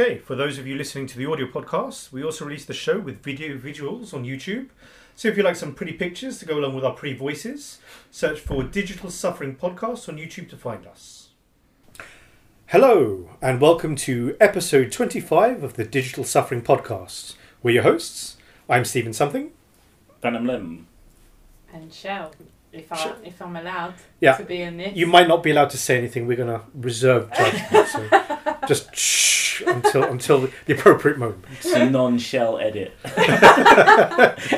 Okay, for those of you listening to the audio podcast, we also release the show with video visuals on YouTube. So if you like some pretty pictures to go along with our pretty voices, search for Digital Suffering Podcast on YouTube to find us. Hello, and welcome to episode 25 of the Digital Suffering Podcast. We're your hosts. I'm Stephen Something. Venom Lim. and Shell, if I Shell. if I'm allowed Yeah. to be in this. You might not be allowed to say anything. We're going to reserve judgment. so just shh until until the appropriate moment. It's a non-shell edit.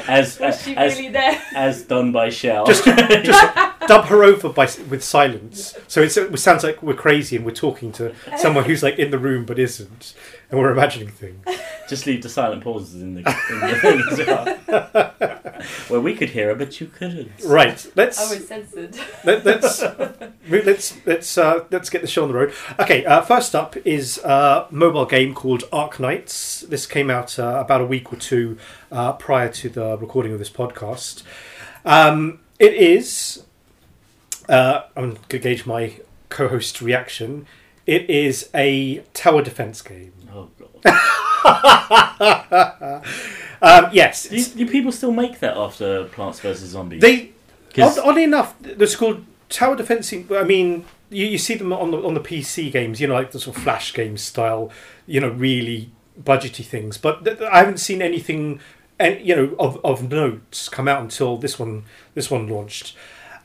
as Was she as, really there? as done by Shell. Just just dub her over by with silence. So it's, it sounds like we're crazy and we're talking to someone who's like in the room but isn't, and we're imagining things. Just leave the silent pauses in the, in the thing as well. Where we could hear her, but you couldn't. Right. Let's I was censored. let, let's let's let's uh, let's get the show on the road. Okay. Uh, first up is a mobile game called Arknights. This came out uh, about a week or two uh, prior to the recording of this podcast. Um, it is. Uh, I'm going to gauge my co-host reaction. It is a tower defense game. Oh god. Um, yes, Do, do people still make that after Plants vs Zombies? they. Odd, oddly enough, they're called tower defense. I mean, you, you see them on the on the PC games. You know, like the sort of flash game style. You know, really budgety things. But th- th- I haven't seen anything, and you know, of of notes come out until this one this one launched.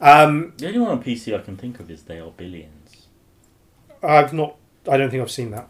Um, the only one on PC I can think of is They Are Billions. I've not. I don't think I've seen that.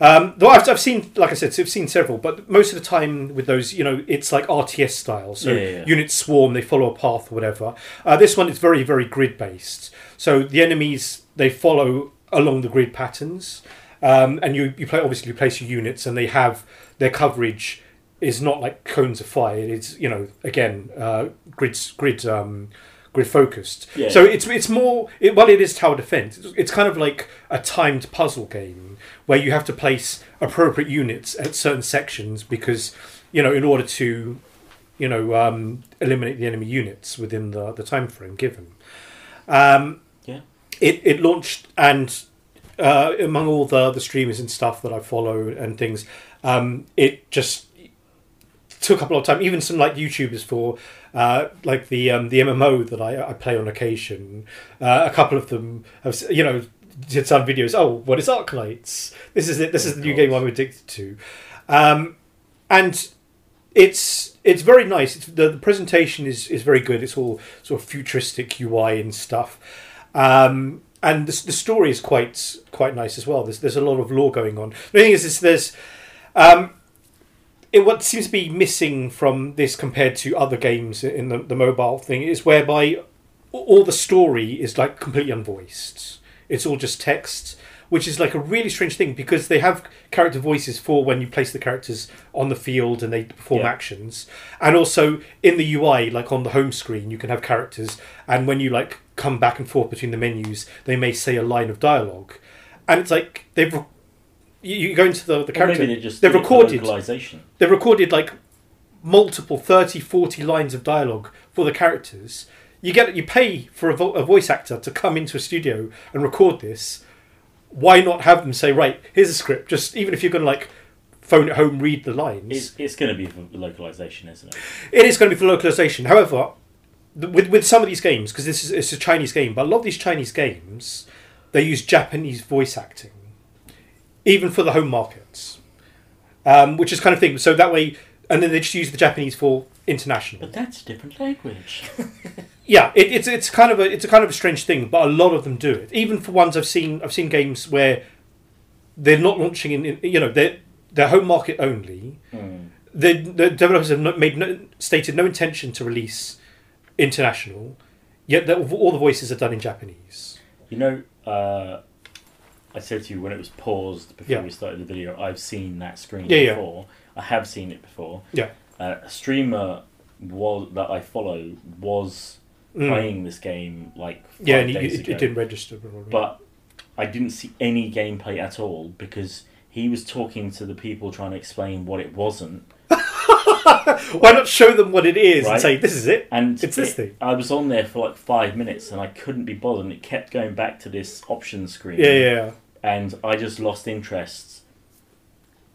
Um, though I've, I've seen, like I said, I've seen several, but most of the time with those, you know, it's like RTS style. So Yeah, yeah, yeah. units swarm, they follow a path or whatever. Uh, this one is very, very grid based. So the enemies they follow along the grid patterns, um, and you you play obviously you place your units, and they have their coverage is not like cones of fire. It's you know again uh, grid grid um, grid focused. Yeah. So it's it's more it, well it is tower defense. It's, it's kind of like a timed puzzle game where you have to place appropriate units at certain sections because you know in order to you know um, eliminate the enemy units within the the time frame given. Um, Yeah. It it launched and uh, among all the the streamers and stuff that I follow and things, um, it just took up a lot of time. Even some like YouTubers for uh, like the um, the MMO that I, I play on occasion. Uh, a couple of them have you know did some videos. Oh, what is Arknights? This is it. This is the new game I'm addicted to, um, and it's it's very nice. It's, the, the presentation is is very good. It's all sort of futuristic UI and stuff. Um, and the, the story is quite quite nice as well. There's there's a lot of lore going on. The thing is, is there's um, it, what seems to be missing from this compared to other games in the, the mobile thing is whereby all the story is like completely unvoiced. It's all just text, which is like a really strange thing because they have character voices for when you place the characters on the field and they perform Yeah. actions, and also in the UI, like on the home screen, you can have characters, and when you like come back and forth between the menus, they may say a line of dialogue, and it's like they've. You you go into the, the Or character. maybe they just they've did it for recorded localization. they've recorded like multiple 30 40 lines of dialogue for the characters you get you pay for a, vo- a voice actor to come into a studio and record this why not have them say right here's a script just even if you're going to like phone at home read the lines It's, it's going to be for localization, isn't it? it is going to be for localization. However, th- with with some of these games, because this is it's a Chinese game, but a lot of these Chinese games they use Japanese voice acting, even for the home markets, um, which is kind of thing. So that way, and then they just use the Japanese for international. But that's a different language. Yeah, it, it's it's kind of a it's a kind of a strange thing, but a lot of them do it. Even for ones I've seen, I've seen games where they're not launching in, in you know they're they're home market only. Mm. the, the developers have not made no, stated no intention to release international, yet all the voices are done in Japanese. You know, uh, I said to you when it was paused before Yeah. we started the video, I've seen that screen Yeah, yeah. before. I have seen it before. Yeah. Uh, a streamer was that I follow was Mm. playing this game like five Yeah, and days it, ago, it didn't register. Probably. but I didn't see any gameplay at all because he was talking to the people trying to explain what it wasn't. Why not show them what it is and say this is it? And It's this it- thing. I was on there for like five minutes and I couldn't be bothered. And it kept going back to this option screen. Yeah, yeah. And I just lost interest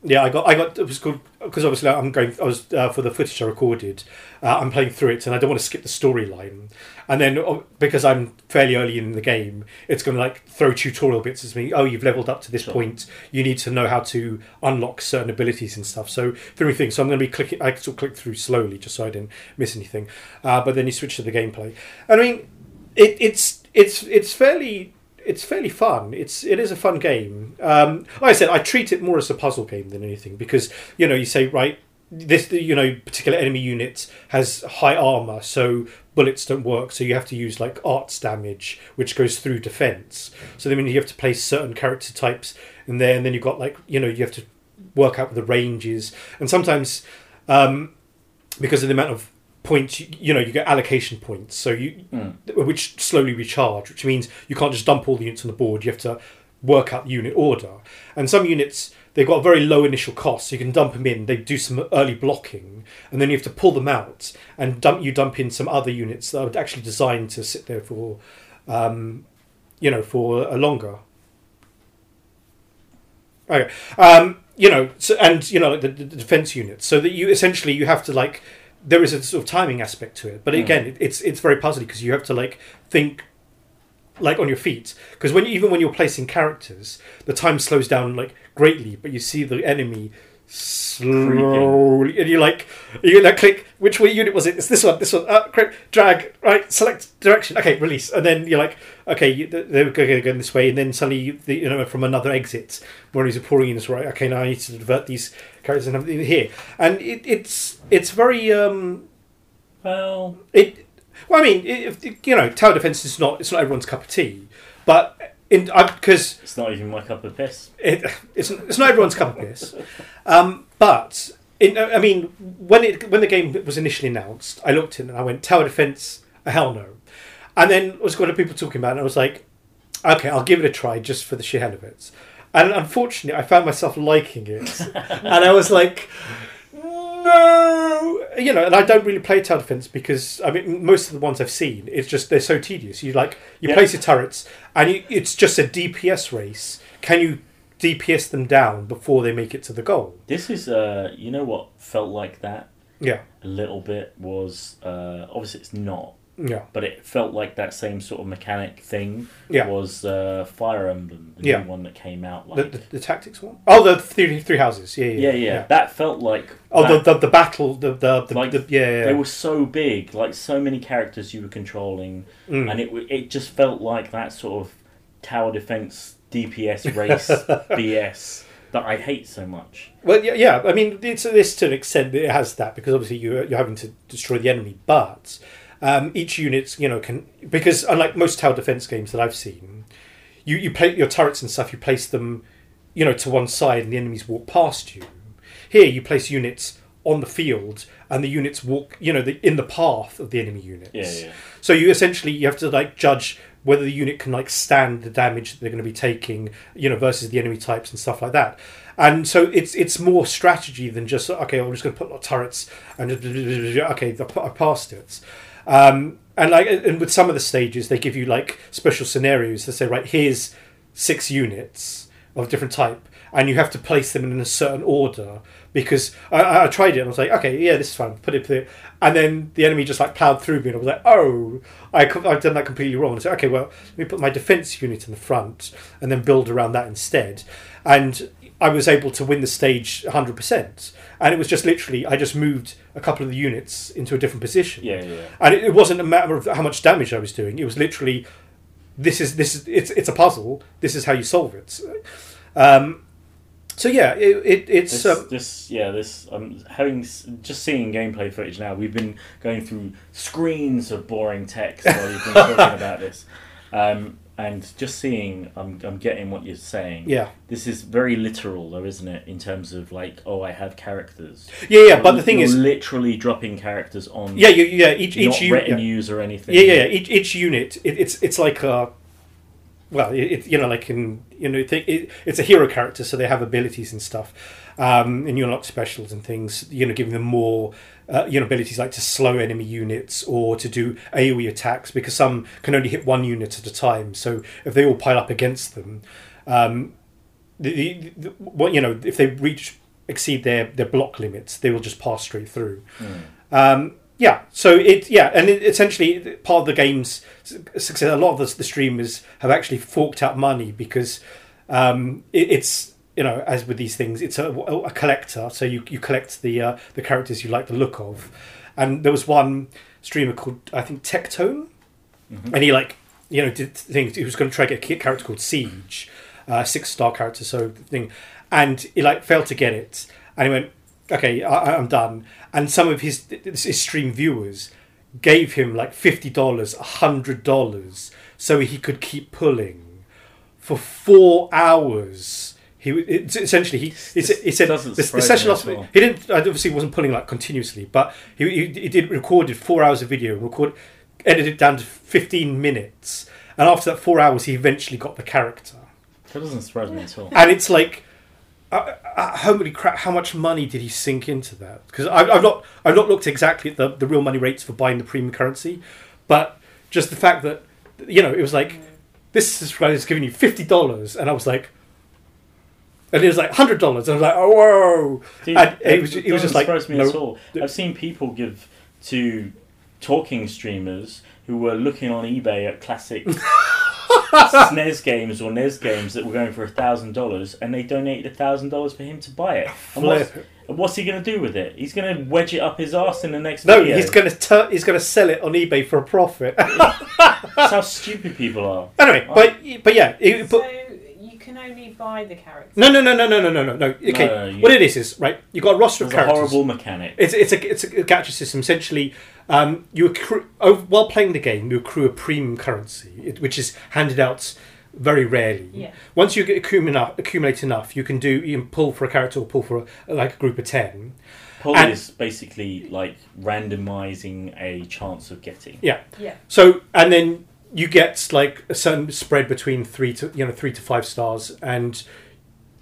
Yeah, I got I got it was called because obviously I'm going I was uh, for the footage I recorded. Uh, I'm playing through it and I don't want to skip the storyline. And then uh, because I'm fairly early in the game, it's going to like throw tutorial bits at me. Oh, you've leveled up to this Sure. point. You need to know how to unlock certain abilities and stuff. So three things. So I'm going to be clicking. I sort of click through slowly just so I didn't miss anything. Uh, but then you switch to the gameplay. I mean, it, it's it's it's fairly it's fairly fun. It's it is a fun game. Um, like I said, I treat it more as a puzzle game than anything because you know you say right this you know particular enemy unit has high armor, so bullets don't work. So you have to use like arts damage, which goes through defense. So then you have to place certain character types in there, and then you've got like you know you have to work out the ranges, and sometimes um, because of the amount of points you, know you get allocation points. So you Mm. which slowly recharge which means you can't just dump all the units on the board. You have to work out the unit order. And some units they've got a very low initial cost so you can dump them in. They do some early blocking and then you have to pull them out and dump you dump in some other units that are actually designed to sit there for um, you know for a longer. Okay. Um, you know so, and you know like the, the defense units. So that you essentially you have to like there is a sort of timing aspect to it but Mm. again it, it's it's very puzzly because you have to like think like on your feet because when even when you're placing characters the time slows down like greatly but you see the enemy slowly. And you're like you like click which way unit was it? It's this one this one. Uh, click, drag right select direction. Okay release. And then you're like okay you, they're going this way. And then suddenly you, the, you know from another exit he's pouring in this right okay now I need to divert these characters and everything here. And it, it's it's very um Well, it well I mean if you know tower defense is not it's not everyone's cup of tea. But because it's not even my cup of piss. it, it's, it's not everyone's cup of piss. Um, but in, I mean, when it when the game was initially announced, I looked in and I went tower defense, a hell no. And then was got people talking about it. and I was like, okay, I'll give it a try just for the sheer hell of it. And unfortunately, I found myself liking it, and I was like, no, you know. And I don't really play tower defense because I mean, most of the ones I've seen, it's just they're so tedious. You like you Yeah. place your turrets, and you, it's just a DPS race. Can you DPS them down before they make it to the goal? This is, uh, you know what felt like that Yeah, a little bit was, uh, obviously it's not, yeah, but it felt like that same sort of mechanic thing Yeah. was uh, Fire Emblem, the Yeah. new one that came out. Like, the, the tactics one. Oh, the three three houses. Yeah, yeah, yeah, yeah, that felt like. Oh, that- the, the the battle. The the, the, Like, the yeah, yeah, They were so big, like so many characters you were controlling, Mm. and it it just felt like that sort of tower defense DPS race BS that I hate so much. Well, yeah, yeah. I mean, it's this to an extent that it has that because obviously you you're having to destroy the enemy, but um, each unit, you know, can because unlike most tower defense games that I've seen, you you play your turrets and stuff. You place them, you know, to one side, and the enemies walk past you. Here, you place units on the field, and the units walk, you know, the, in the path of the enemy units. Yeah, yeah. So you essentially you have to like judge whether the unit can like stand the damage that they're going to be taking, you know, versus the enemy types and stuff like that. And so it's it's more strategy than just okay, I'm just going to put a lot of turrets and okay, I passed it. Um, and like and with some of the stages, they give you like special scenarios. They say right here's six units of different type, and you have to place them in a certain order. Because I- I, tried it and I was like, okay, yeah, this is fine. Put it there, and then the enemy just like plowed through me, and I was like, oh, I, I've done that completely wrong. So okay, well, let me put my defense unit in the front, and then build around that instead. And I was able to win the stage 100%. And it was just literally, I just moved a couple of the units into a different position. Yeah, yeah. And it, it wasn't a matter of how much damage I was doing. It was literally, this is this is it's it's a puzzle. This is how you solve it. Um, so yeah, it, it it's This, um, this, yeah, this. I'm having just seeing gameplay footage now. We've been going through screens of boring text while you've been talking about this, um, and just seeing. I'm, I'm getting what you're saying. yeah This is very literal, though, isn't it? In terms of like, oh, I have characters. yeah yeah. But the thing You're is, literally dropping characters on. yeah you, yeah each each unit. Yeah. or anything. Yeah, yeah, yeah. Each, each unit, it, it's it's like a, well, it, it, you know, like in you know, th- it, it's a hero character, so they have abilities and stuff, um, and you unlock specials and things. You know, giving them more, uh, you know, abilities like to slow enemy units or to do AOE attacks because some can only hit one unit at a time. So if they all pile up against them, um, the, the, the what you know, if they reach exceed their, their block limits, they will just pass straight through. Mm. Um, yeah, so it yeah, and it, essentially part of the game's success. A lot of the, the streamers have actually forked out money because um, it, it's you know as with these things, it's a, a collector. So you, you collect the uh, the characters you like the look of, and there was one streamer called I think Tectone, Mhm. and he like you know did things. He was going to try to get a character called Siege, uh, six star character, so thing, and he like failed to get it, and he went, okay, I, I'm done. And some of his his stream viewers gave him like fifty dollars, hundred dollars, so he could keep pulling for four hours. He it's essentially he he, said- he said doesn't the, the session last at he didn't obviously wasn't pulling like continuously, but he, he he did recorded four hours of video, record edited it down to fifteen minutes, and after that four hours, he eventually got the character That doesn't surprise me at all. and it's like uh, uh, how many crap how much money did he sink into that because I've, I've not i've not looked exactly at the, the real money rates for buying the premium currency but just the fact that you know it was like this is is giving you $50 and i was like and it was like $100 and i was like oh whoa Dude, And it that was- it was just like, me no. at all. I've seen people give to talking streamers who were looking on eBay at classic SNES games or NES games that were going for a thousand dollars, and they donated a thousand dollars for him to buy it. And what's, what's, he going to do with it? He's going to wedge it up his ass in the next. No, video. he's going to tur- he's going to sell it on eBay for a profit. That's how stupid people are. Anyway, but but yeah, it, but, so you can only buy the characters. No, no, no, no, no, no, no, no. Okay, no, no, no, what it is is right. You have got a roster There's of characters. A horrible mechanic. It's it's a it's a gacha system essentially um, you accrue oh, while playing the game, you accrue a premium currency, which is handed out very rarely. Yeah. Once you get accumulate enough, accumulate enough, you can do you can pull for a character or pull for a, like a group of ten. Pull and- is basically like randomizing a chance of getting. Yeah. Yeah. So and then you get like a certain spread between three to you know three to five stars, and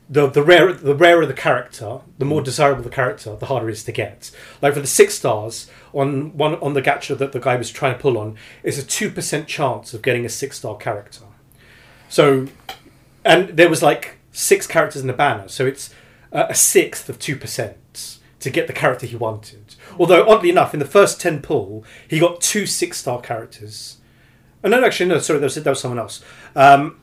the the rarer the rarer the character, the more desirable the character, the harder it is to get. Like for the six stars on one on the gacha that the guy was trying to pull on, is a two percent chance of getting a six star character. So, and there was like six characters in the banner, so it's uh, a sixth of two percent to get the character he wanted. Although oddly enough, in the first ten pull, he got two six star characters. Oh, no, actually, no, sorry, that was, that was someone else. Um,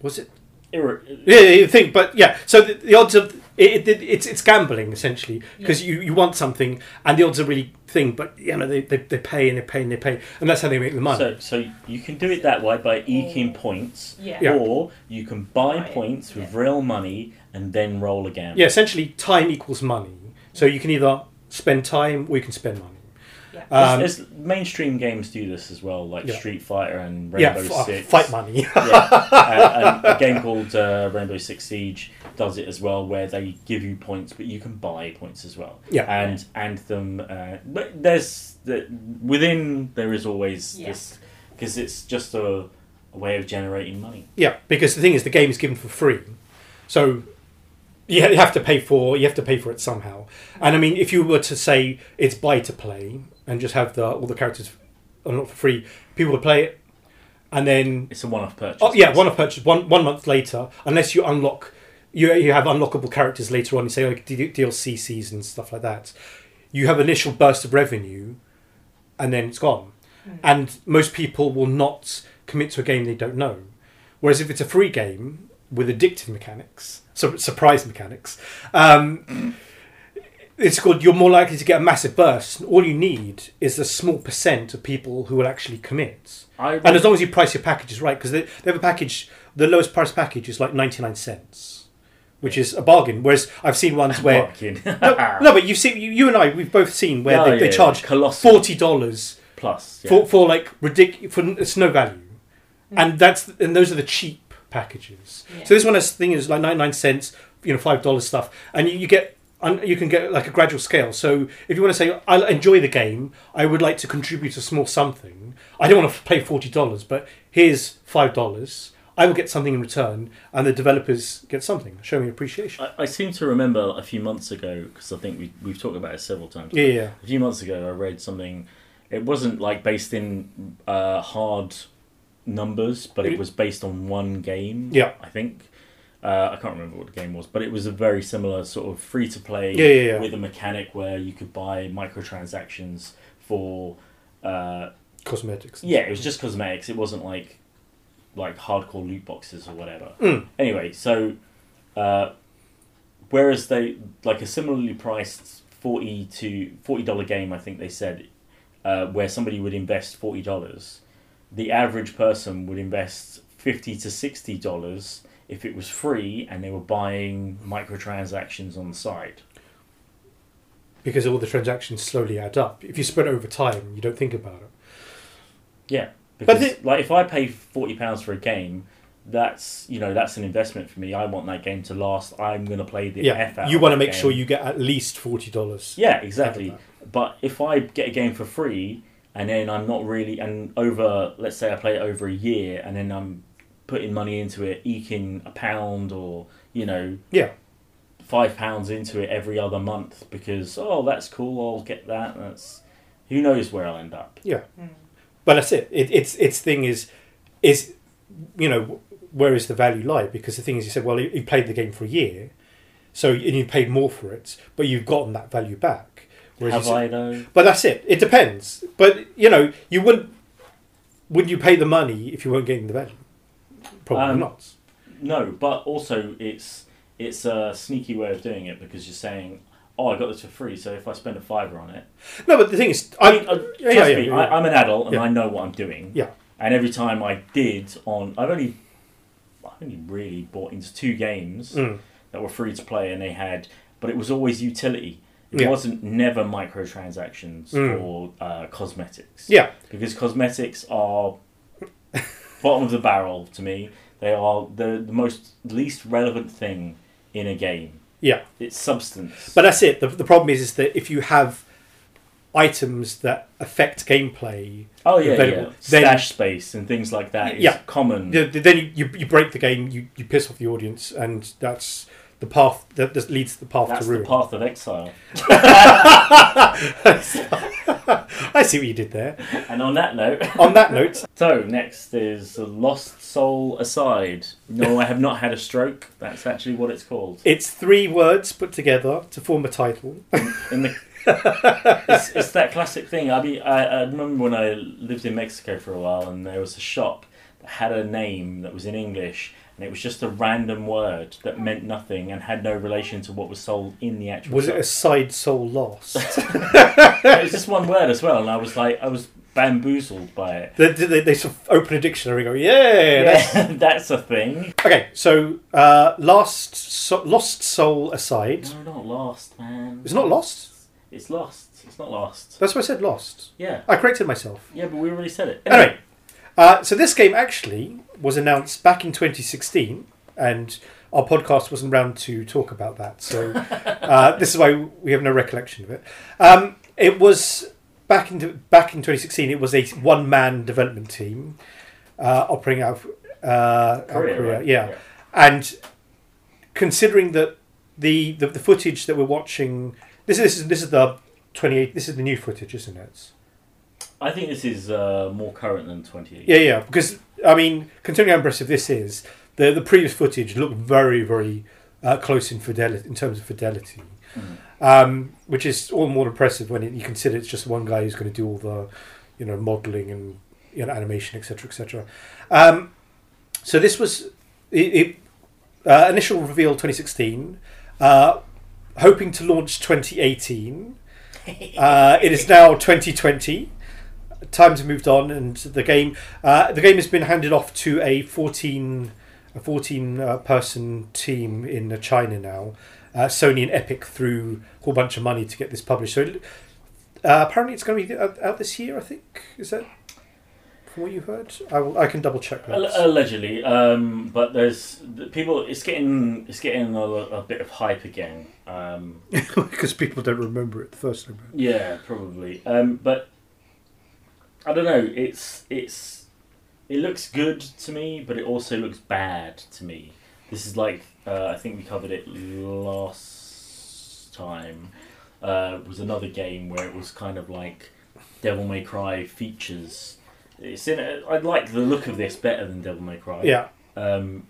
was it? Yeah, yeah, you think, but yeah. So the, the odds of it, it, it's it's gambling essentially because you, you want something and the odds are really thing, but you know they, they, they pay and they pay and they pay and that's how they make the money. So, so you can do it that way by eking points, Yeah. Yeah. or you can buy Buy it, points with yeah. real money and then roll again. yeah, essentially time equals money. So you can either spend time or you can spend money. Yeah. Um, There's, there's mainstream games do this as well, like Yeah. Street Fighter and yeah, Rainbow f- uh, Six. fight money. yeah. and, and a game called uh, Rainbow Six Siege does it as well, where they give you points, but you can buy points as well. Yeah. and and them. Uh, but there's the, within there is always Yeah. this because it's just a, a way of generating money. Yeah, because the thing is, the game is given for free, so you have to pay for you have to pay for it somehow. And I mean, if you were to say it's buy to play and just have the all the characters are not for free, people would play it, and then It's a one-off purchase. oh yeah, one off purchase one one month later, unless you unlock you you have unlockable characters later on. You say like D- DLC seasons stuff like that. You have initial burst of revenue, and then it's gone. And most people will not commit to a game they don't know. Whereas if it's a free game with addictive mechanics, so surprise mechanics, um, it's called. You're more likely to get a massive burst. All you need is a small percent of people who will actually commit. I And as long as you price your packages right, because they, they have a package, the lowest price package is like 99 cents, which is a bargain. Whereas I've seen ones where. No, no, but you've seen, you, you and I, we've both seen where Oh, they, they yeah, charge colossal $40 plus. Yeah. for, for like ridiculous, for it's no value. And that's and those are the cheap packages. Yeah. So this one has thing is like 99 cents, you know, $5 stuff. And you, you get. un- You can get like a gradual scale. So if you want to say, I enjoy the game, I would like to contribute a small something. I don't want to pay forty dollars, but here's five dollars. I will get something in return, and the developers get something, showing appreciation. I, I seem to remember a few months ago because I think we we've talked about it several times. Yeah, yeah, A few months ago, I read something. It wasn't like based in uh, hard numbers, but it was based on one game. Yeah. I think, Uh, I can't remember what the game was, but it was a very similar sort of free to play Yeah, yeah, yeah. with a mechanic where you could buy microtransactions for. Uh, Cosmetics. yeah, it was just cosmetics. It wasn't like like hardcore loot boxes or whatever. Mm. Anyway, so uh, whereas they like a similarly priced forty to forty dollar game, I think they said, uh, where somebody would invest forty dollars, the average person would invest fifty to sixty dollars if it was free and they were buying microtransactions on the side. Because all the transactions slowly add up. If you spread it over time, you don't think about it. Yeah, But because like if I pay forty pounds for a game. That's you know that's an investment for me. I want that game to last. I'm going to play the F yeah, out. you want to make sure you get at least forty dollars. Yeah, exactly. But if I get a game for free and then I'm not really and over let's say I play it over a year and then I'm putting money into it, eking a pound or, you know, Yeah, five pounds into it every other month because oh that's cool, I'll get that. That's who knows where I'll end up. yeah. Mm. But that's it. it. Its its thing is, is you know where is the value lie? Because the thing is, you said, well, you, you played the game for a year, so and you paid more for it, but you've gotten that value back. Whereas Have I though? But that's it. It depends. But you know, you wouldn't. Would you pay the money if you weren't getting the value? Probably Um, not. No, but also it's it's a sneaky way of doing it because you're saying, Oh, I got this for free, so if I spend a fiver on it No, but the thing is, I I, mean, uh, trust yeah, yeah, me, yeah. I, I'm an adult and Yeah. I know what I'm doing. Yeah. And every time I did on, I've only, I've only really bought into two games Mm. that were free to play, and they had, but it was always utility. It Yeah. wasn't never microtransactions Mm. or uh, cosmetics. yeah, Because cosmetics are bottom of the barrel to me. They are the, the most least relevant thing in a game. yeah. It's substance. But that's it. The, the problem is, is that if you have items that affect gameplay, oh yeah, yeah. Stash space and things like that is Yeah. common. th- then you, you, you break the game, you, you piss off the audience, and that's the path that, leads to the path That's to ruin. the path of exile. I see what you did there. And on that note, On that note, so next is Lost Soul Aside. No, I have not had a stroke. That's actually what it's called. it's three words put together to form a title. In the, it's, it's that classic thing. I mean, I, I remember when I lived in Mexico for a while, and there was a shop that had a name that was in English, and it was just a random word that meant nothing and had no relation to what was sold in the actual. Was shop. it a side soul lost? it was just one word as well, and I was like, I was bamboozled by it. they, they, they sort of open a dictionary and go, yeah, that's Yeah, that's a thing. Okay, so uh, last so, lost soul aside, No, not lost, man. it's not lost. It's lost. It's not lost. That's why I said lost. Yeah, I corrected myself. yeah, but we already said it. Anyway, uh, so this game actually was announced back in 2016, and our podcast wasn't around to talk about that. So uh, this is why we have no recollection of it. Um, it was back in back in 2016. It was a one man development team uh, operating out of uh, Korea, Korea, right? yeah. And considering that the, the the footage that we're watching, this is this is the 28. This is the new footage, isn't it? I think this is uh, more current than 28. Yeah, yeah. Because I mean, considering how impressive this is, the the previous footage looked very, very uh, close in fidelity in terms of fidelity, Mhm. um, which is all the more impressive when you consider it's just one guy who's going to do all the, you know, modeling and you know animation, etc., etc. Um, so this was it. it uh, initial reveal 2016, uh, hoping to launch 2018. Uh, it is now 2020 times have moved on, and the game uh, the game has been handed off to a fourteen a fourteen uh, person team in uh, China now. Uh, Sony and Epic threw a whole bunch of money to get this published. So uh, apparently, it's going to be out, out this year. I think is that from what you heard. I, will, I can double check that. Allegedly, um, but there's the people. It's getting it's getting a, a bit of hype again. Um, because people don't remember it the first time. yeah, probably. Um, but I don't know. It's it's it looks good to me, but it also looks bad to me. This is like uh, I think we covered it last time. Uh, was another game where it was kind of like Devil May Cry features. It's in. A, I like the look of this better than Devil May Cry. Yeah, Um,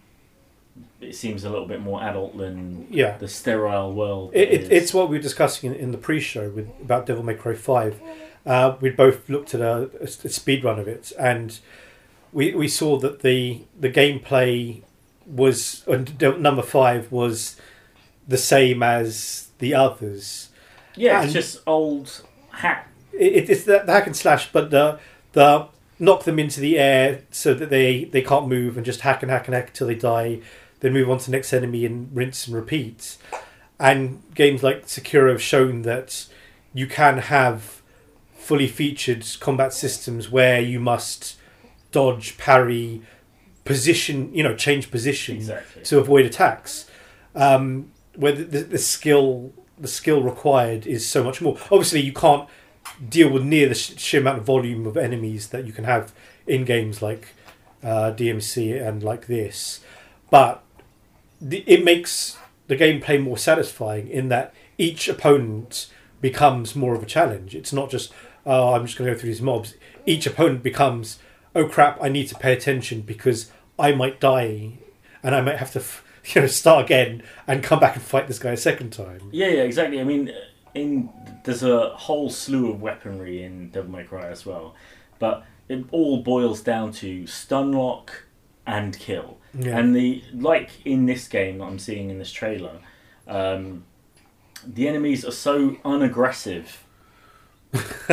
it seems a little bit more adult than Yeah. the sterile world. It, it, it's what we were discussing in, in the pre-show with about Devil May Cry Five. Uh, we both looked at a speed run of it, and we we saw that the the gameplay was number five was the same as the others. yeah, and- it's just old hack. It, it's the, the hack and slash, but the the knock them into the air so that they they can't move and just hack and hack and hack until they die. Then move on to the next enemy and rinse and repeat. And games like Sekiro have shown that you can have fully featured combat systems where you must dodge, parry, position, you know, change position Exactly. to avoid attacks. Um, where the, the, the skill the skill required is so much more. Obviously, you can't deal with near the sh- sheer amount of volume of enemies that you can have in games like uh, DMC and like this, but the, it makes the gameplay more satisfying in that each opponent becomes more of a challenge. It's not just oh, I'm just going to go through these mobs. Each opponent becomes oh crap, I need to pay attention because I might die and I might have to f- you know start again and come back and fight this guy a second time. Yeah, yeah, exactly. I mean, in there's a whole slew of weaponry in Devil May Cry as well, but it all boils down to stun lock and kill. Yeah. And the like in this game that I'm seeing in this trailer, um, the enemies are so unaggressive.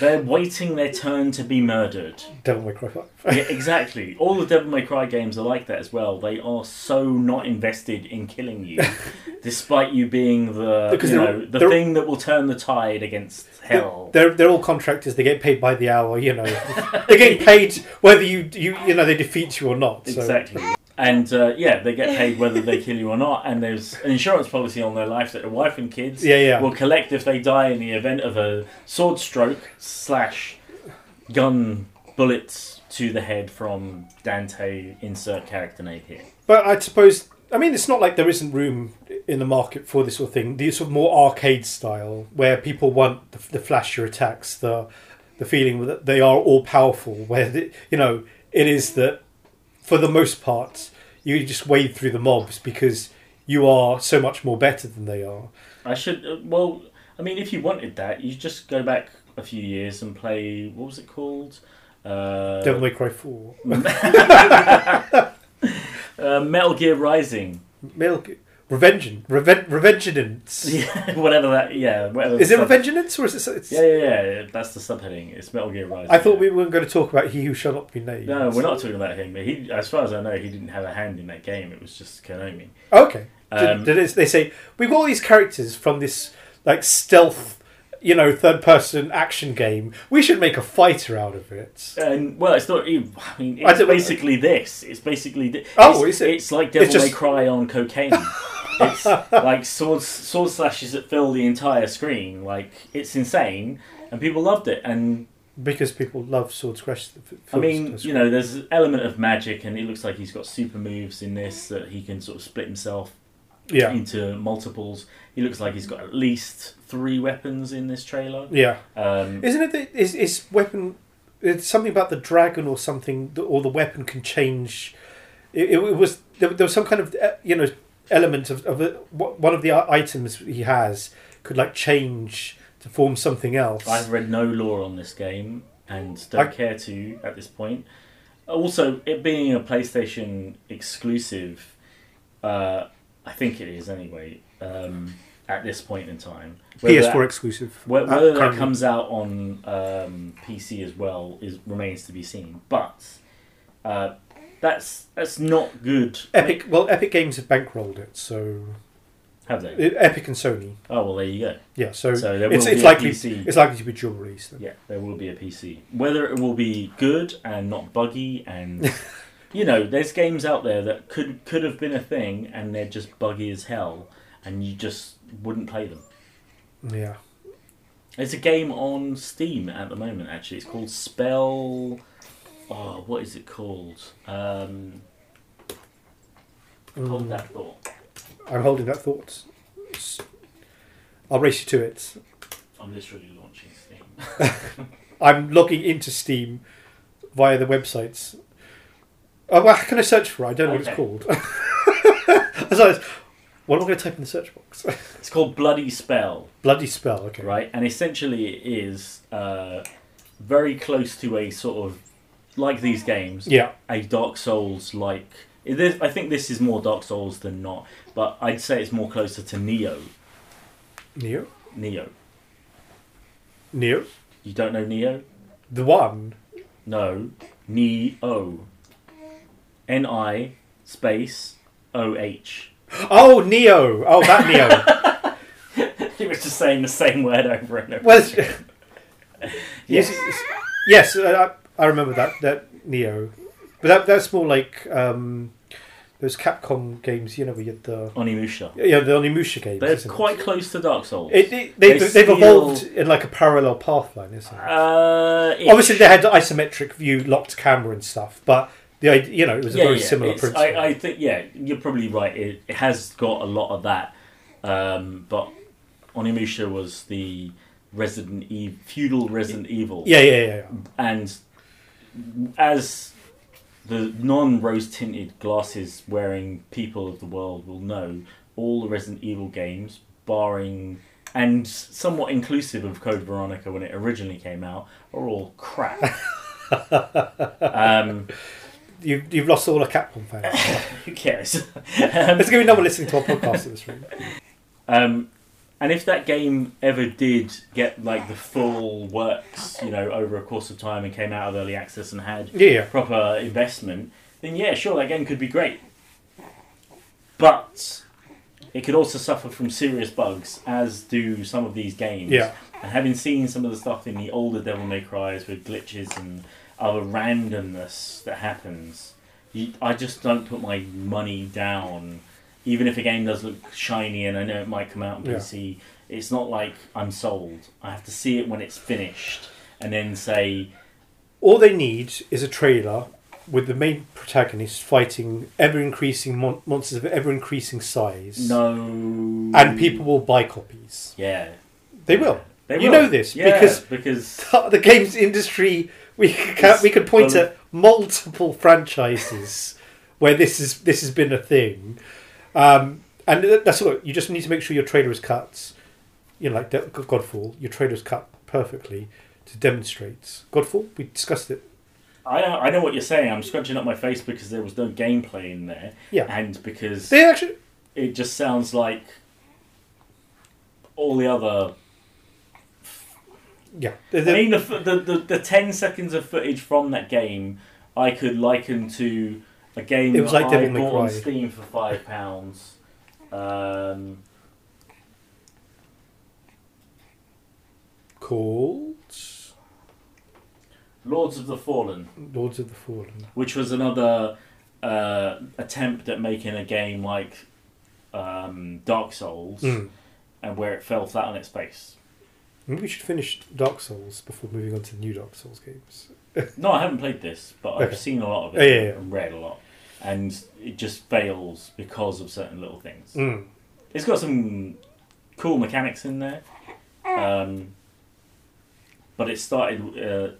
They're waiting their turn to be murdered. Devil May Cry 5. Yeah, exactly. All the Devil May Cry games are like that as well. They are so not invested in killing you, despite you being the Because you know the they're- thing that will turn the tide against hell. They're they're all contractors. They get paid by the hour. You know, they're getting paid whether you you you know they defeat you or not. So. Exactly. And uh, yeah, they get paid whether they kill you or not. And there's an insurance policy on their life that their wife and kids Yeah, yeah. will collect if they die in the event of a sword stroke slash gun bullets to the head from Dante. Insert character name here. But I suppose I mean it's not like there isn't room in the market for this sort of thing. The sort of more arcade style where people want the, the flashier attacks, the the feeling that they are all powerful. Where the, you know it is that for the most part you just wade through the mobs because you are so much more better than they are. I should. Uh, well, I mean, if you wanted that, you just go back a few years and play. What was it called? Uh, Devil May Cry Four, uh, Metal Gear Rising. Milk, Revengeance, Reven, Revengeance. Yeah, whatever that. Yeah, whatever. Is it sub- Revengeance or is it? It's, Yeah, yeah, yeah. That's the subheading. It's Metal Gear Rising. I thought we weren't going to talk about He Who Shall Not Be Named. No, we're not talking about him. He, as far as I know, he didn't have a hand in that game. It was just Konami. Okay. Did- Um, did it- they say we've got all these characters from this like stealth, you know, third person action game. We should make a fighter out of it. And well, it's not. even- I mean, it's don't- basically this. It's basically. Thi- Oh, it's, is it? It's like Devil It's just- May Cry on cocaine. it's like swords, sword slashes that fill the entire screen. Like it's insane, and people loved it. And Because people love sword scratch. I mean, you know, there's an element of magic, and it looks like he's got super moves in this that he can sort of split himself yeah, into multiples. He looks like he's got at least three weapons in this trailer. yeah. Um, Isn't it? That, is is weapon? It's something about the dragon or something, or the weapon can change. It, it was there, there was some kind of uh, you know element of, of it, one of the items he has could like change to form something else. I've read no lore on this game and don't I- care to at this point. Also, it being a PlayStation exclusive, uh, I think it is anyway. Um, at this point in time, Whether PS4 that- exclusive. whe- uh, Whether that comes out on um, PC as well is remains to be seen. But uh, that's that's not good. Epic, well, Epic Games have bankrolled it, so have they? Epic and Sony. Oh well, there you go. Yeah, so, So there it's will it's be a likely PC. it's likely to be dual release. Then. Yeah, there will be a PC. Whether it will be good and not buggy, and you know, there's games out there that could could have been a thing, and they're just buggy as hell, and you just wouldn't play them. Yeah, It's a game on Steam at the moment. Actually, it's called Spell. Oh, what is it called? Um, hold Mm, that thought. I'm holding that thought. I'll race you to it. I'm literally launching Steam. I'm logging into Steam via the websites. Oh, well, how can I search for it? I don't know what it's called. So, what am I going to type in the search box? It's called Bloody Spell, Bloody spell. Okay. right? And essentially, it is uh, very close to a sort of like these games, Yeah. a Dark Souls like. I think this is more Dark Souls than not, but I'd say it's more closer to Nioh. Neo. Neo. Neo. You don't know Neo? The one. No, Neo. N I space O H. Oh, Neo. Oh, that Neo. he was just saying the same word over and over. well, Yes. yes. Uh, I, I remember that that Neo, but that that's more like um, those Capcom games. You know, where you had the Onimusha. yeah the Onimusha games. They're isn't it? quite close to Dark Souls. It, it, they've, They they've steal- evolved in like a parallel path line, isn't it? uh. Obviously, they had the isometric view, locked camera, and stuff, but the you know, it was a yeah, very yeah, similar it's- principle. I, I think yeah, you're probably right. It, it has got a lot of that, um, but Onimusha was the Resident Evil, feudal Resident Evil, yeah, yeah, yeah, yeah. and as the non-rose tinted glasses wearing people of the world will know, all the Resident Evil games, barring and somewhat inclusive of Code Veronica when it originally came out, are all crap. um, You've, you've lost all the Capcom fans. who cares? um, There's going to be no one listening to our podcast in this room. um, and if that game ever did get like the full works, you know, over a course of time and came out of early access and had Yeah, yeah. proper investment, then yeah, sure, that game could be great. But it could also suffer from serious bugs, as do some of these games. Yeah. And having seen some of the stuff in the older Devil May Cries with glitches and other randomness that happens, you, I just don't put my money down. Even if a game does look shiny and I know it might come out on Yeah. PC, it's not like I'm sold. I have to see it when it's finished and then say, All they need is a trailer with the main protagonist fighting ever increasing mon- monsters of ever increasing size. no. And people will buy copies. Yeah. They will. They You know this, Yeah, because- because The games industry, we can, we could point Well- to multiple franchises where this is this has been a thing, um, and that's what you just need to make sure your trailer is cut. You know, like De- Godfall, your trailer is cut perfectly to demonstrate. Godfall, we discussed it. I I know what you're saying. I'm scrunching up my face because there was no gameplay in there, Yeah, and because they actually. it just sounds like all the other. Yeah, I mean, the, the the the ten seconds of footage from that game, I could liken to a game It was that like I Devil bought on Steam for five pounds. Um, called Lords of the Fallen. Lords of the Fallen. which was another uh, attempt at making a game like um, Dark Souls, Mm. and where it fell flat on its face. Maybe we should finish Dark Souls before moving on to the new Dark Souls games. No, I haven't played this, but I've Okay. seen a lot of it Oh, yeah, yeah. and read a lot, and it just fails because of certain little things. Mm. It's got some cool mechanics in there, um, but it started. Uh,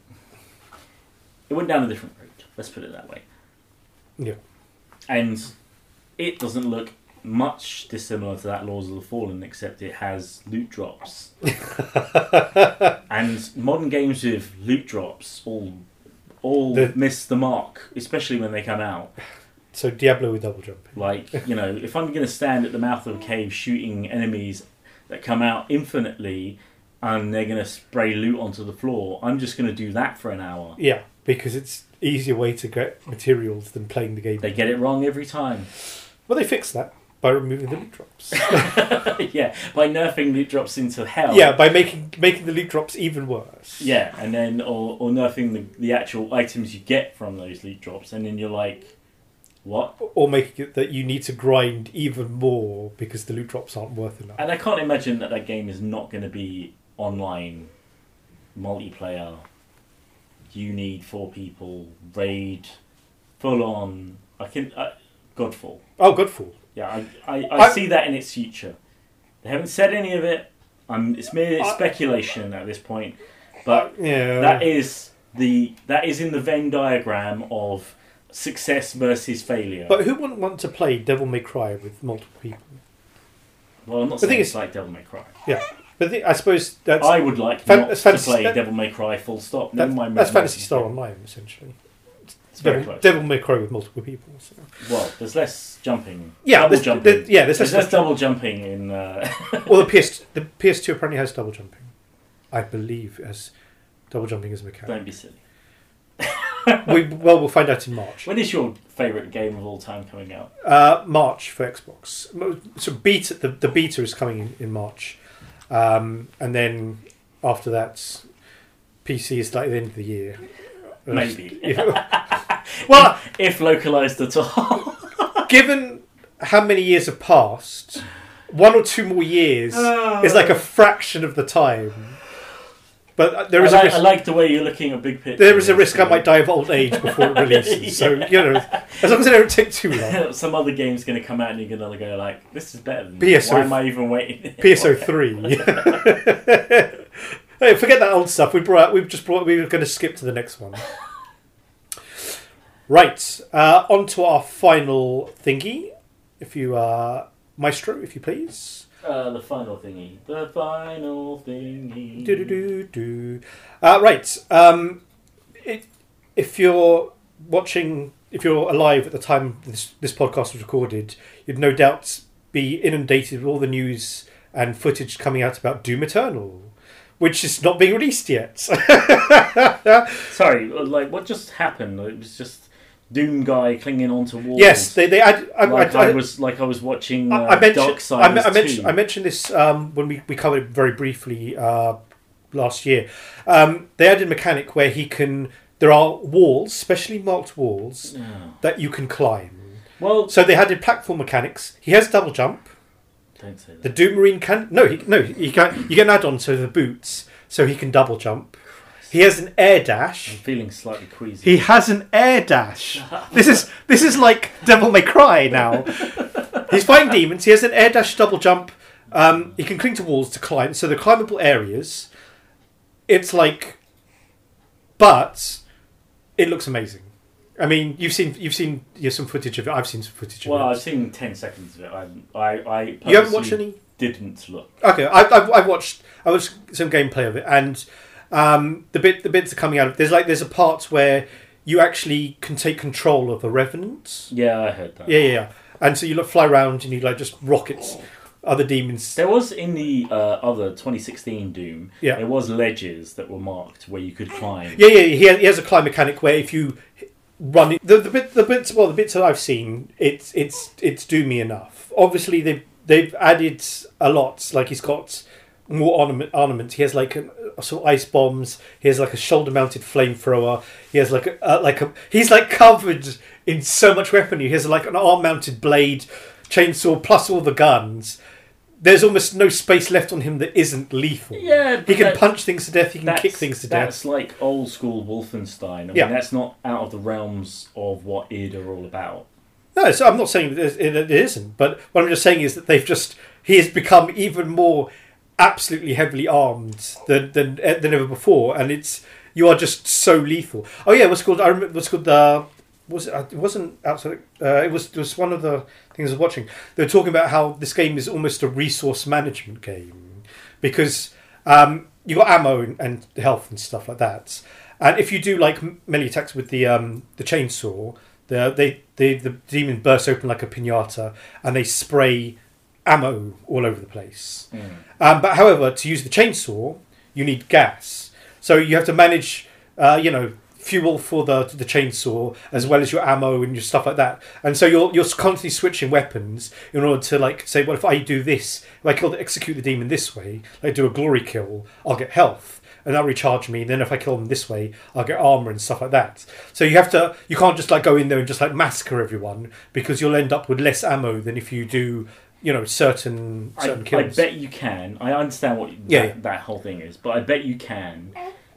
it went down a different route. Let's put it that way. Yeah. and it doesn't look much dissimilar to that Lords of the Fallen, except it has loot drops. and modern games with loot drops all all The- miss the mark, especially when they come out. So Diablo with double jump. Like you know, if I'm going to stand at the mouth of a cave shooting enemies that come out infinitely. And they're going to spray loot onto the floor. I'm just going to do that for an hour. Yeah, because it's easier way to get materials than playing the game. They get it wrong every time. Well, they fixed that by removing the loot drops. yeah, by nerfing loot drops into hell. yeah, by making making the loot drops even worse. Yeah, and then or, or nerfing the, the actual items you get from those loot drops, and then you're like, what? Or making it that you need to grind even more because the loot drops aren't worth enough. And I can't imagine that that game is not going to be online, multiplayer. You need four people, raid, full on. I can uh, Godfall. Oh, Godfall. Yeah, I, I, I, I- see that in its future. They haven't said any of it. I'm, it's mere I- speculation at this point, but Yeah. that is the that is in the Venn diagram of success versus failure. But who wouldn't want to play Devil May Cry with multiple people? well, I'm not the saying it's like Devil May Cry. Yeah, but the, I suppose that's I would like Fan- not to play that- Devil May Cry full stop. Never that, mind that's Phantasy Star. Online essentially. It's very Devil, close. Devil May Cry with multiple people. So. Well, there's less jumping. Yeah, double there's, jumping. there- yeah. There's, less, less double jumping in. Uh, well, the PS the PS2 apparently has double jumping. I believe as double jumping as a mechanic. don't be silly. we, well, we'll find out in March. When is your favourite game of all time coming out? Uh, March for Xbox. Mo- So beta the, the beta is coming in, in March, um, and then after that, PC is like the end of the year. Maybe. well, If localized at all. given how many years have passed, one or two more years Oh. is like a fraction of the time. But uh, there is I, a like, risk. I like the way you're looking at big picture. there is a risk I might die of old age before it releases. So you know, as long as it don't take too long. Some other game's going to come out and you're going to go like, "This is better than PSO Why am I even waiting?" PSO three. hey, forget that old stuff. We brought. We've just brought. We were going to skip to the next one. Right. Uh, on to our final thingy. If you uh, maestro, if you please. Uh, the final thingy. The final thingy. Do do do do. Uh, right. Um, it, if you're watching, if you're alive at the time this, this podcast was recorded, you'd no doubt be inundated with all the news and footage coming out about Doom Eternal, which is not being released yet. Sorry, like what just happened? It was just Doom guy clinging onto walls. yes, they they add. I, like I, I, I, was like I was watching uh, I, I mentioned. Dark I, I mentioned. I mentioned this um, when we, we covered it very briefly uh, last year. Um, they added a mechanic where he can. There are walls, specially marked walls, that you can climb. Well, So they added platform mechanics. He has double jump. don't say that. The Doom Marine can no, he, no, he can. You get an add-on to the boots, so he can double jump. He has an air dash. I'm feeling slightly queasy. He has an air dash. This is this is like Devil May Cry now. He's fighting demons. He has an air dash, double jump. Um, he can cling to walls to climb. So the climbable areas. It's like, but it looks amazing. I mean, you've seen you've seen yeah, some footage of it. I've seen some footage of well, it. Well, I've seen ten seconds of it. I, I, I you haven't watched any? Didn't look. Okay, I, I've, I've watched I watched some gameplay of it, and um, the bit the bits are coming out. of There's like there's a part where you actually can take control of a revenant. Yeah, I heard that. Yeah, yeah, yeah. And so you like fly around and you like just rockets other demons. There was in the uh, other 2016 Doom. Yeah. There was ledges that were marked where you could climb. Yeah, yeah. He has, he has a climb mechanic where if you run it, the the bit the bits well the bits that I've seen it's it's it's doomy enough. Obviously they they've added a lot. Like he's got more ornament, ornaments. He has like a, some ice bombs. He has like a shoulder mounted flamethrower. He has like a uh, like a he's like covered in so much weaponry. He has like an arm mounted blade, chainsaw plus all the guns. There's almost no space left on him that isn't lethal. Yeah, He can that- punch things to death. He can kick things to death. That's like old school Wolfenstein. I mean, Yeah. that's not out of the realms of what id are all about. No, so I'm not saying it isn't, but what I'm just saying is that they've just he has become even more absolutely heavily armed than than than ever before, and it's you are just so lethal. Oh yeah, what's called I remember what's called the was it, it wasn't outside uh, it was it was one of the things I was watching. They were talking about how this game is almost a resource management game because um, you got ammo and, and health and stuff like that. And if you do like melee attacks with the um, the chainsaw, the they, they the demon bursts open like a pinata and they spray ammo all over the place. Um, but however, to use the chainsaw, you need gas. So you have to manage, uh, you know, fuel for the the chainsaw as well as your ammo and your stuff like that. And so you're you're constantly switching weapons in order to like say, well, if I do this, if I kill execute the demon this way, like do a glory kill, I'll get health. And that'll recharge me. And then if I kill them this way, I'll get armor and stuff like that. So you have to, you can't just like go in there and just like massacre everyone because you'll end up with less ammo than if you do, you know, certain certain I kills. I bet you can. I understand what Yeah, that, that whole thing is, but I bet you can.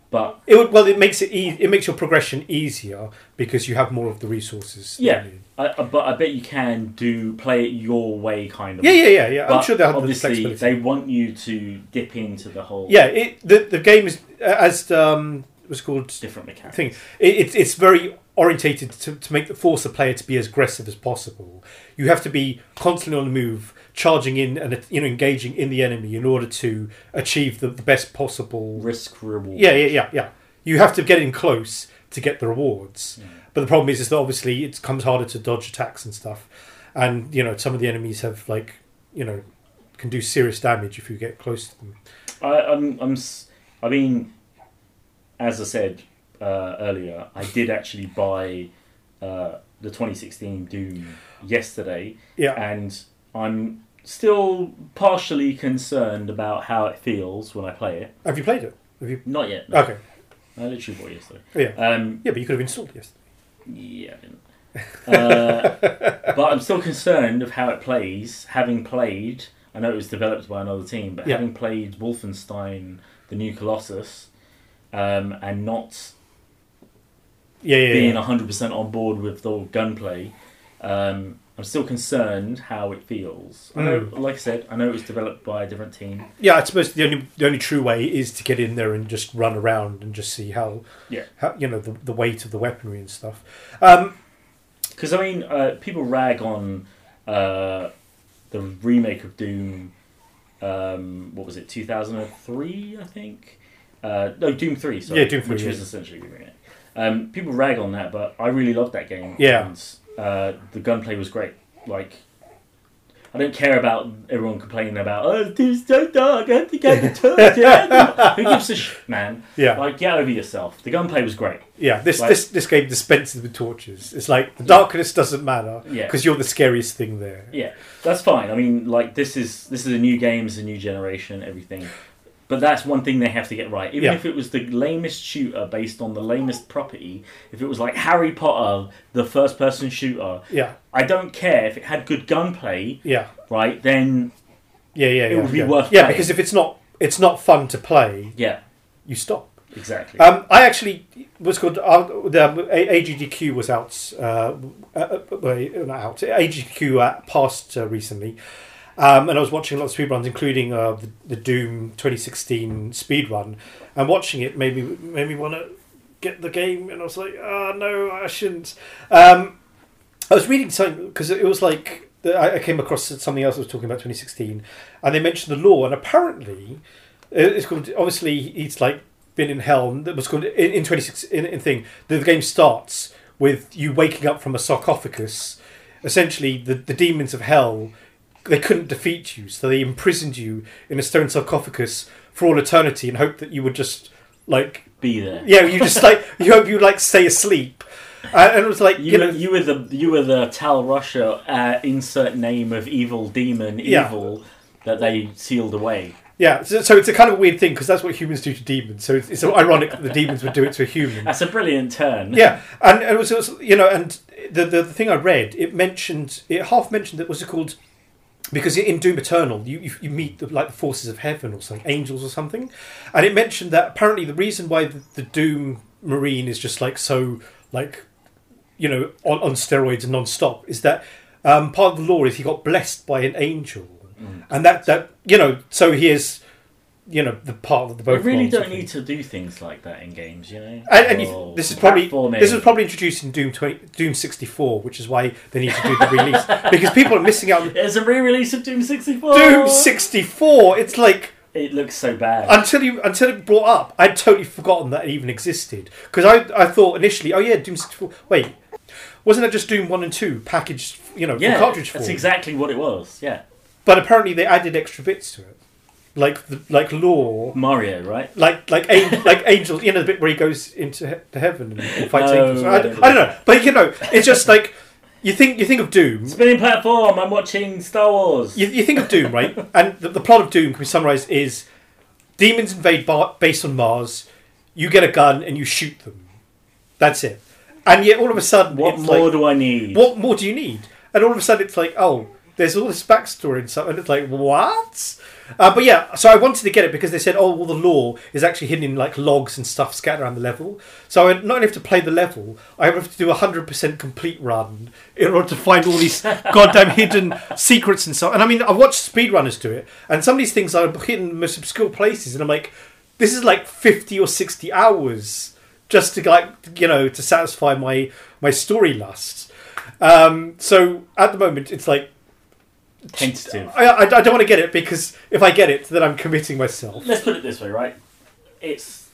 But It would, well, it makes it e- it makes your progression easier because you have more of the resources. yeah, I, but I bet you can do play it your way, kind of. yeah, yeah, yeah, yeah. I'm sure they have the obviously they want you to dip into the whole yeah, it, the the game is as um, was called different mechanics. thing. It, it's it's very orientated to, to make the force the player to be as aggressive as possible. You have to be constantly on the move, charging in and you know engaging in the enemy in order to achieve the, the best possible. Risk reward. Yeah, yeah, yeah, yeah. You have to get in close to get the rewards. But the problem is, is that obviously it comes harder to dodge attacks and stuff, and you know some of the enemies have like you know can do serious damage if you get close to them. I, I'm, I'm, s- I mean, as I said uh, earlier, I did actually buy uh, the 2016 Doom yesterday, Yeah, and I'm still partially concerned about how it feels when I play it. have you played it? Have you? Not yet. No. Okay, I literally bought it yesterday. yeah, Um, yeah, but you could have installed it yesterday. yeah. I didn't. Uh, but I'm still concerned of how it plays, having played. I know it was developed by another team, but Yeah. having played Wolfenstein: The New Colossus, um, and not Yeah, yeah, being yeah. 100% on board with the gunplay, um, I'm still concerned how it feels. I know, Mm. like I said, I know it was developed by a different team. Yeah, I suppose the only the only true way is to get in there and just run around and just see how Yeah. how you know the, the weight of the weaponry and stuff. Um, Because I mean, uh, people rag on uh, the remake of Doom. Um, what was it? Two thousand and three, I think. Uh, no, Doom three. Sorry, Yeah, Doom 3, which was essentially a remake. Um, people rag on that, but I really loved that game. Yeah. and, uh, the gunplay was great. Like, I don't care about everyone complaining about oh, Doom's so dark. I have to get the torch. Who gives a shit, man? yeah, Like, get over yourself. The gunplay was great. yeah. This like- this this game dispenses with torches. It's like the darkness doesn't matter Yeah. because you're the scariest thing there. Yeah, that's fine. I mean, like this is this is a new game, it's a new generation, everything. But that's one thing they have to get right. Even Yeah. if it was the lamest shooter based on the lamest property, if it was like Harry Potter, the first-person shooter, Yeah, I don't care if it had good gunplay, yeah, right? Then yeah, yeah. It yeah, would be yeah. worth Yeah, playing. because if it's not it's not fun to play, yeah, you stop. exactly. Um, I actually was called uh, the AGDQ was out. Uh, uh, uh, not out. AGDQ uh, passed uh, recently, um, and I was watching a lot of speedruns, including uh, the, the Doom 2016 speedrun. And watching it made me made me want to get the game, and I was like, oh no, I shouldn't. Um, I was reading something because it was like I I came across something else that was talking about 2016, and they mentioned the lore, and apparently it's called. Obviously, it's like been in hell. That was called in, in 26 in, in thing. The, the game starts with you waking up from a sarcophagus. Essentially, the the demons of hell they couldn't defeat you, so they imprisoned you in a stone sarcophagus for all eternity, and hoped that you would just like Be there. yeah, you just like you hope you like stay asleep. Uh, and it was like You, you know you were the you were the Tal Russia uh, insert name of evil demon Yeah. evil that they sealed away. Yeah, so, so it's a kind of weird thing because that's what humans do to demons. So it's, it's ironic that the demons would do it to a human. That's a brilliant turn. Yeah, and, and it, was, it was you know, and the, the the thing I read it mentioned it half mentioned that was it called because in Doom Eternal you you, you meet the, like the forces of heaven or something, angels or something, and it mentioned that apparently the reason why the, the Doom Marine is just like so like you know on, on steroids and non-stop is that um, part of the lore is he got blessed by an angel, Mm. and that that you know so he is you know the part of the both. We really don't need to do things like that in games, you know. And, and you, this is probably platforming. this was probably introduced in Doom 20, Doom 64, which is why they need to do the release because people are missing out. on There's a re-release of Doom 64. Doom 64. It's like It looks so bad. until you until it brought up, I'd totally forgotten that it even existed because I I thought initially, oh yeah, Doom 64. Wait, wasn't it just Doom one and two packaged? You know, yeah, for cartridge that's exactly what it was. Yeah, But apparently they added extra bits to it, like the, like law Mario, right? Like like an- like angels, you know the bit where he goes into he- to heaven and, and fights No, angels. I, I don't- don't I don't know, but you know, it's just like you think you think of Doom, Spinning platform. I'm watching Star Wars. you, you think of Doom, right? And the, the plot of Doom can be summarized is demons invade bar- base on Mars. You get a gun and you shoot them. That's it. And yet all of a sudden, what it's more like, do I need? what more do you need? And all of a sudden, it's like, oh, there's all this backstory and stuff, and it's like, what? Uh, but yeah, so I wanted to get it because they said, oh, well, the lore is actually hidden in like logs and stuff scattered around the level. So I not only have to play the level, I have to do a hundred percent complete run in order to find all these goddamn hidden secrets and stuff. And I mean, I watched speedrunners do it, and some of these things are hidden in the most obscure places, and I'm like, this is like fifty or sixty hours just to like you know to satisfy my my story lust. Um, so at the moment, it's like Tentative. I, I, I don't want to get it because if I get it, then I'm committing myself. Let's put it this way, right? It's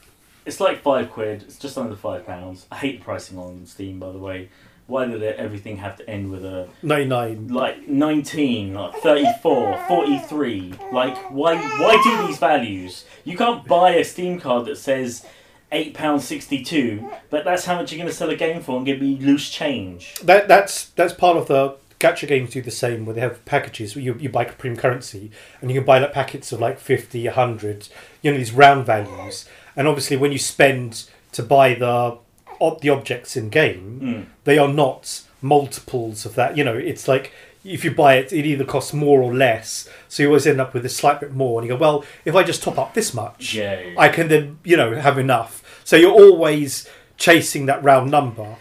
it's like five quid. It's just under five pounds. I hate the pricing on Steam, by the way. Why did it, everything have to end with a Ninety nine. like 19, like 34, 43? Like, why why do these values? You can't buy a Steam card that says £8.62, but that's how much you're going to sell a game for and give me loose change. That that's that's part of the gacha games do the same where they have packages where you, you buy premium currency and you can buy like packets of like 50 100 you know these round values and obviously when you spend to buy the ob- the objects in game Mm. they are not multiples of that you know it's like if you buy it it either costs more or less so you always end up with a slight bit more and you go well if i just top up this much Yeah. yeah, yeah. i can then you know have enough so you're always chasing that round number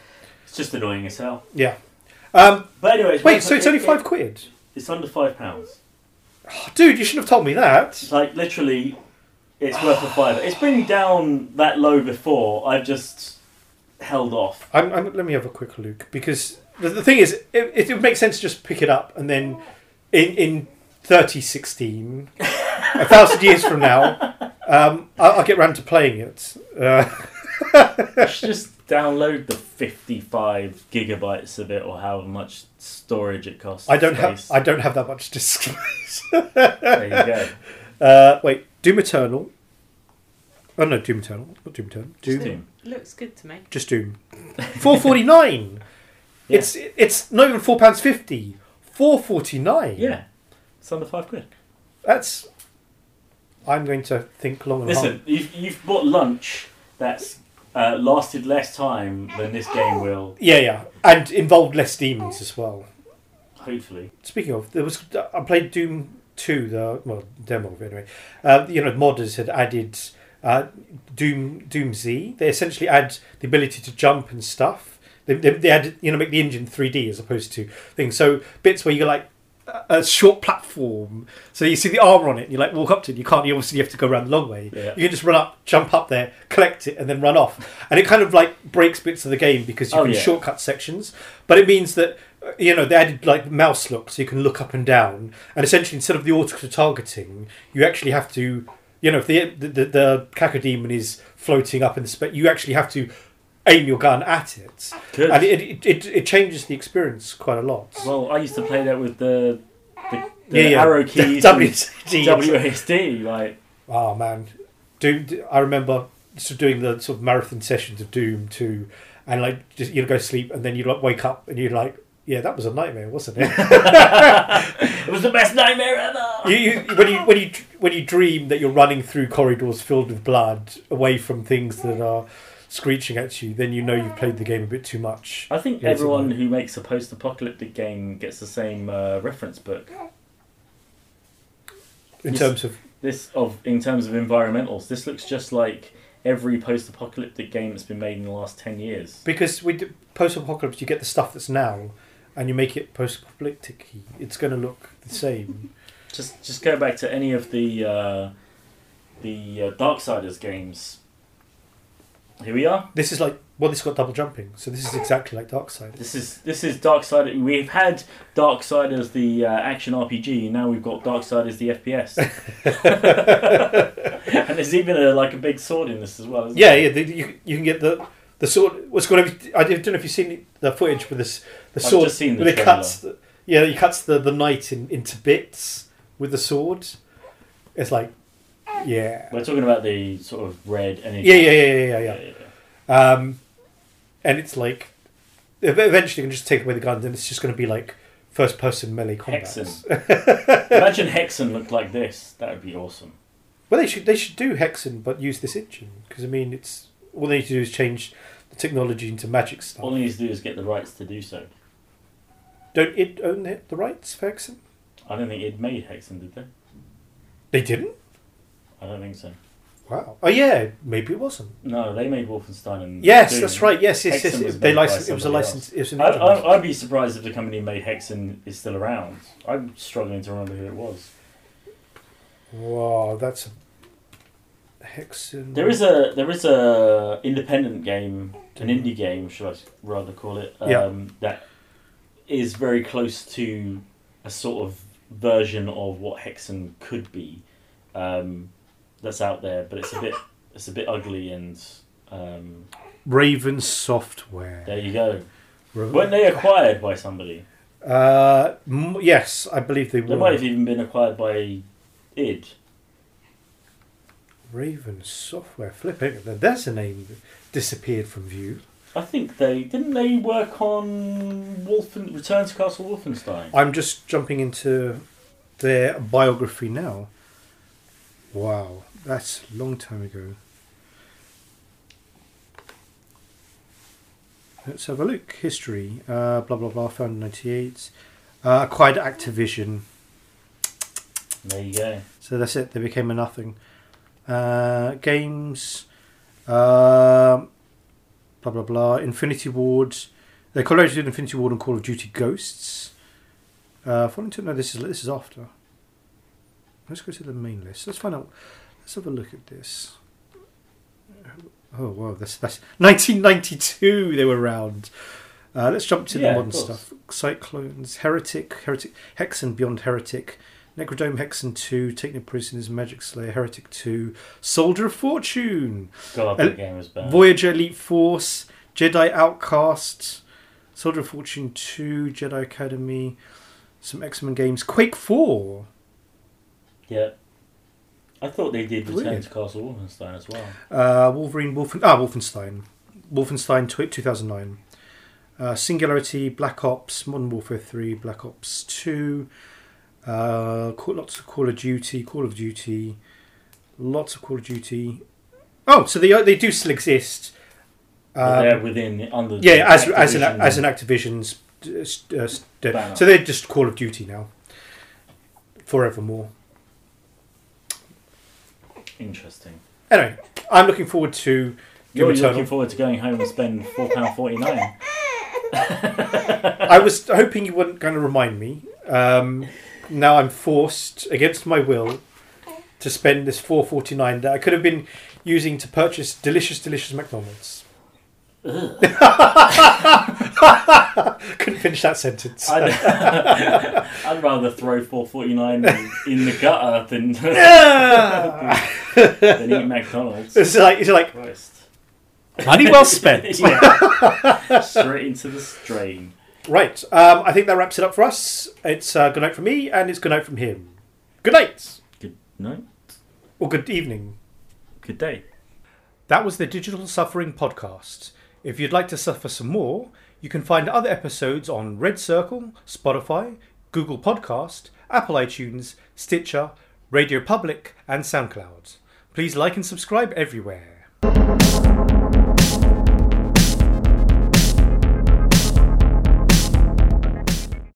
It's just annoying as hell. yeah um, But anyways, wait so it's only five quid It's under five pounds. Oh, dude, you should have told me that. Like literally, it's worth a five. It's been down that low before. I've just held off. I'm, I'm, let me have a quick look because the, the thing is, it, it would make sense to just pick it up and then in in 3016, a thousand years from now, um, I'll, I'll get round to playing it. Uh, just download the fifty-five gigabytes of it, or however much storage it costs. I don't have. I don't have that much disk space. There you go. Uh, wait, Doom Eternal. Oh no, Doom Eternal, not Doom Eternal. Doom, Just Doom. Looks good to me. just Doom. Four forty nine. Yeah. It's it's not even four pounds fifty. Four forty nine. Yeah, it's under five quid. That's. I'm going to think long and hard. Listen, you've, you've bought lunch that's uh, lasted less time than this game will. Yeah, yeah, and involved less demons as well. Hopefully, Speaking of, there was I played Doom Two, the well demo of it anyway. Uh, you know, modders had added uh, Doom Doom Z. They essentially add the ability to jump and stuff. They, they, they added you know make the engine 3D as opposed to things. So bits where you're like a short platform, so you see the armor on it. and You like walk up to it. You can't. You obviously have to go around the long way. Yeah. You can just run up, jump up there, collect it, and then run off. And it kind of like breaks bits of the game because you Oh, can yeah. shortcut sections. But it means that you know they added like mouse look, so you can look up and down. And essentially, instead of the auto targeting, you actually have to. You know, if the the, the, the Cacodemon is floating up in the space, you actually have to aim your gun at it, good. and it, it, it, it changes the experience quite a lot. well, I used to play that with the the, the Yeah, yeah. arrow keys, WSD. WASD. Like, Oh man, Doom! I remember sort of doing the sort of marathon sessions of Doom two, and like just you'd go to sleep and then you'd like wake up and you'd like, yeah, that was a nightmare, wasn't it? it was the best nightmare ever. you, you, when you when you when you dream that you're running through corridors filled with blood, away from things that are screeching at you, then you know you've played the game a bit too much. I think everyone who makes a post-apocalyptic game gets the same uh, reference book. In Yes. terms of This of in terms of environmentals, this looks just like every post-apocalyptic game that's been made in the last ten years. because we do, post-apocalypse, you get the stuff that's now, and you make it post-apocalyptic. It's going to look the same. Just just go back to any of the uh, the uh, Darksiders games. Here we are. This is like well, this got double jumping, so this is exactly like Darkseid. This is this is Darksiders. We've had Dark Side Darksiders the uh, action RPG. Now we've got Dark Side Darksiders the FPS. and there's even a, like a big sword in this as well. Isn't Yeah, there? yeah. The, you you can get the the sword. What's going to? I don't know if you've seen the footage with this. The I've sword. just seen the where cuts. The, yeah, he cuts the the knight in, into bits with the sword. It's like, yeah, We're talking about the sort of red energy. yeah, yeah, yeah, yeah, yeah. yeah. yeah. Um, and it's like, eventually you can just take away the guns, and it's just going to be like first person melee combat. Hexen. Imagine Hexen looked like this. That would be awesome. Well, they should they should do Hexen, but use this engine because I mean, it's all they need to do is change the technology into magic stuff. All he needs to do is get the rights to do so. Don't id own the, the rights for Hexen? I don't think id made Hexen, did they? They didn't. I don't think so. Wow. Oh yeah, maybe it wasn't. No, they made Wolfenstein and Yes, Doom. that's right. Yes, yes, Hexen yes. they licensed. It was a license. It was an I, engine. I, I'd be surprised if the company made Hexen is still around. I'm struggling to remember who it was. Wow, that's a Hexen. There is a there is a independent game, an indie game, should I rather call it, um, Yeah. that is very close to a sort of version of what Hexen could be. Um, that's out there, but it's a bit it's a bit ugly and um, Raven Software. there you go. Ra- Weren't they acquired by somebody? Uh, m- yes, I believe they They were. They might have even been acquired by id. Raven Software. Flipping. There's a name that disappeared from view. I think they didn't they work on Wolfen Return to Castle Wolfenstein. I'm just jumping into their biography now. Wow, that's a long time ago. Let's have a look. History. Uh, blah blah blah. Founded in '98. Uh, acquired Activision. There you go. So that's it. They became a nothing. Uh, games. Um blah blah blah. Infinity Ward. They collaborated with Infinity Ward and Call of Duty Ghosts. Uh, want to know, this is this is after. Let's go to the main list. Let's find out. Let's have a look at this. Oh wow, that's that's 1992. They were around. Uh, let's jump to Yeah, the modern stuff. Cyclones, Heretic, Heretic, Hexen Beyond Heretic, Necrodome, Hexen 2, Take No Prisoners, Magic Slayer, Heretic 2, Soldier of Fortune, God, that game was bad. Voyager Elite Force, Jedi Outcast, Soldier of Fortune 2, Jedi Academy, some X Men games, Quake 4, Yeah. I thought they did Return to Castle Wolfenstein as well. uh, Wolverine, Wolfen, ah, Wolfenstein, Wolfenstein tw- 2009, uh, Singularity, Black Ops, Modern Warfare 3, Black Ops 2, uh, Call- lots of Call of Duty, Call of Duty, lots of Call of Duty. Oh, so they they do still exist. But Um, they're within under. the Yeah, as as an Activision as an Activision's uh, st- uh, banner. so they're just Call of Duty now, forevermore. Interesting. Anyway, I'm looking forward to You're Doom looking forward to going home and spend four pound forty nine. I was hoping you weren't going to remind me. Um, now I'm forced, against my will, to spend this 4.49 that I could have been using to purchase delicious, delicious McDonald's. Couldn't finish that sentence. I'd, I'd rather throw four forty nine in the gutter than than eat McDonald's. it's like it's like Christ. Money well spent. Yeah. Straight into the strain. right. Um, I think that wraps it up for us. It's uh, good night from me, and it's good night from him. Good night Good night. or good evening. Good day. That was the Digital Suffering Podcast. If you'd like to suffer some more, you can find other episodes on Red Circle, Spotify, Google Podcast, Apple iTunes, Stitcher, Radio Public, and SoundCloud. Please like and subscribe everywhere.